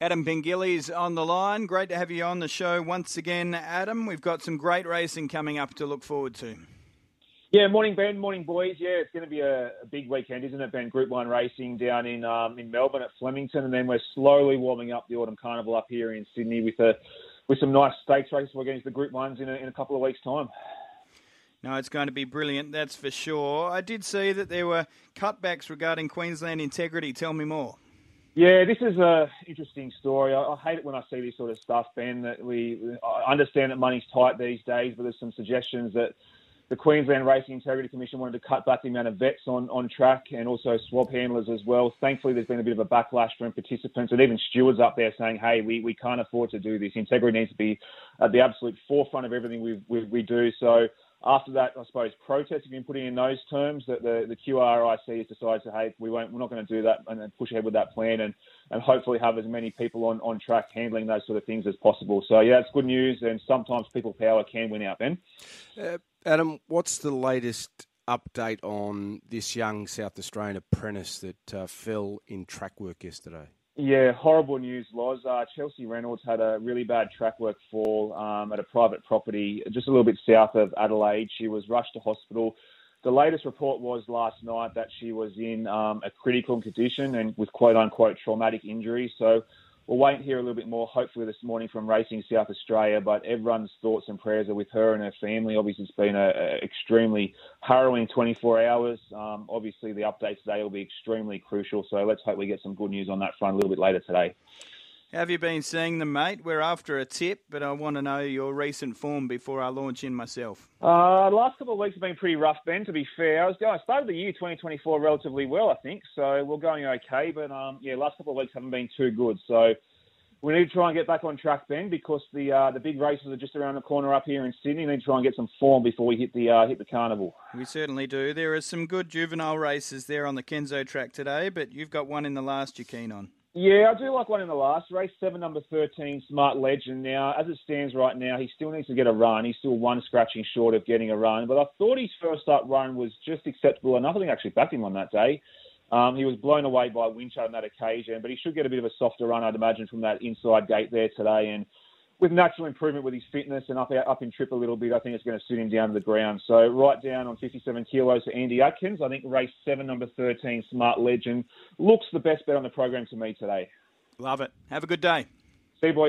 Adam Pengilly's on the line. Great to have you on the show once again, Adam. We've got some great racing coming up to look forward to. Yeah, morning Ben, morning boys. Yeah, it's going to be a, a big weekend, isn't it, Ben? Group One racing down in um, in Melbourne at Flemington, and then we're slowly warming up the Autumn Carnival up here in Sydney with a with some nice stakes races against the Group Ones in a, in a couple of weeks' time. No, it's going to be brilliant, that's for sure. I did see that there were cutbacks regarding Queensland integrity. Tell me more. Yeah, this is a interesting story. I, I, hate it when I see this sort of stuff, Ben. That we I understand that money's tight these days, but there's some suggestions that the Queensland Racing Integrity Commission wanted to cut back the amount of vets on, on track and also swab handlers as well. Thankfully, there's been a bit of a backlash from participants and even stewards up there saying, hey, we, we can't afford to do this. Integrity needs to be at the absolute forefront of everything we, we, we do. So after that, I suppose protests have been putting in those terms that the, the QRIC has decided to, hey, we won't, we're not going to do that and then push ahead with that plan and, and hopefully have as many people on, on track handling those sort of things as possible. So, yeah, it's good news. And sometimes people power can win out, Ben. Uh, Adam, what's the latest update on this young South Australian apprentice that uh, fell in track work yesterday? Yeah, horrible news, Loz. Uh, Chelsea Reynolds had a really bad track work fall um, at a private property just a little bit south of Adelaide. She was rushed to hospital. The latest report was last night that she was in um, a critical condition and with quote unquote traumatic injury. So we'll wait and hear a little bit more, hopefully, this morning from Racing South Australia. But everyone's thoughts and prayers are with her and her family. Obviously, it's been an extremely harrowing 24 hours. Um, obviously, the updates today will be extremely crucial. So let's hope we get some good news on that front a little bit later today. Have you been seeing them, mate? We're after a tip, but I want to know your recent form before I launch in myself. Uh, the last couple of weeks have been pretty rough, Ben. To be fair, I was going. I started the year 2024 relatively well, I think. So we're going okay, but um, yeah, last couple of weeks haven't been too good. So we need to try and get back on track, Ben, because the uh, the big races are just around the corner up here in Sydney. We need to try and get some form before we hit the uh, hit the carnival. We certainly do. There are some good juvenile races there on the Kenzo track today, but you've got one in the last you're keen on. Yeah, I do like one in the last race, seven, number thirteen, Smart Legend. Now, as it stands right now, he still needs to get a run. He's still one scratching short of getting a run, but I thought his first up run was just acceptable enough. I think I actually backed him on that day. Um, he was blown away by Winchard on that occasion, but he should get a bit of a softer run, I'd imagine, from that inside gate there today. And with natural improvement with his fitness and up up in trip a little bit, I think it's going to suit him down to the ground. So right down on 57 kilos for Andy Adkins. I think race seven, number 13, Smart Legend, looks the best bet on the program to me today. Love it. Have a good day. See you, boys.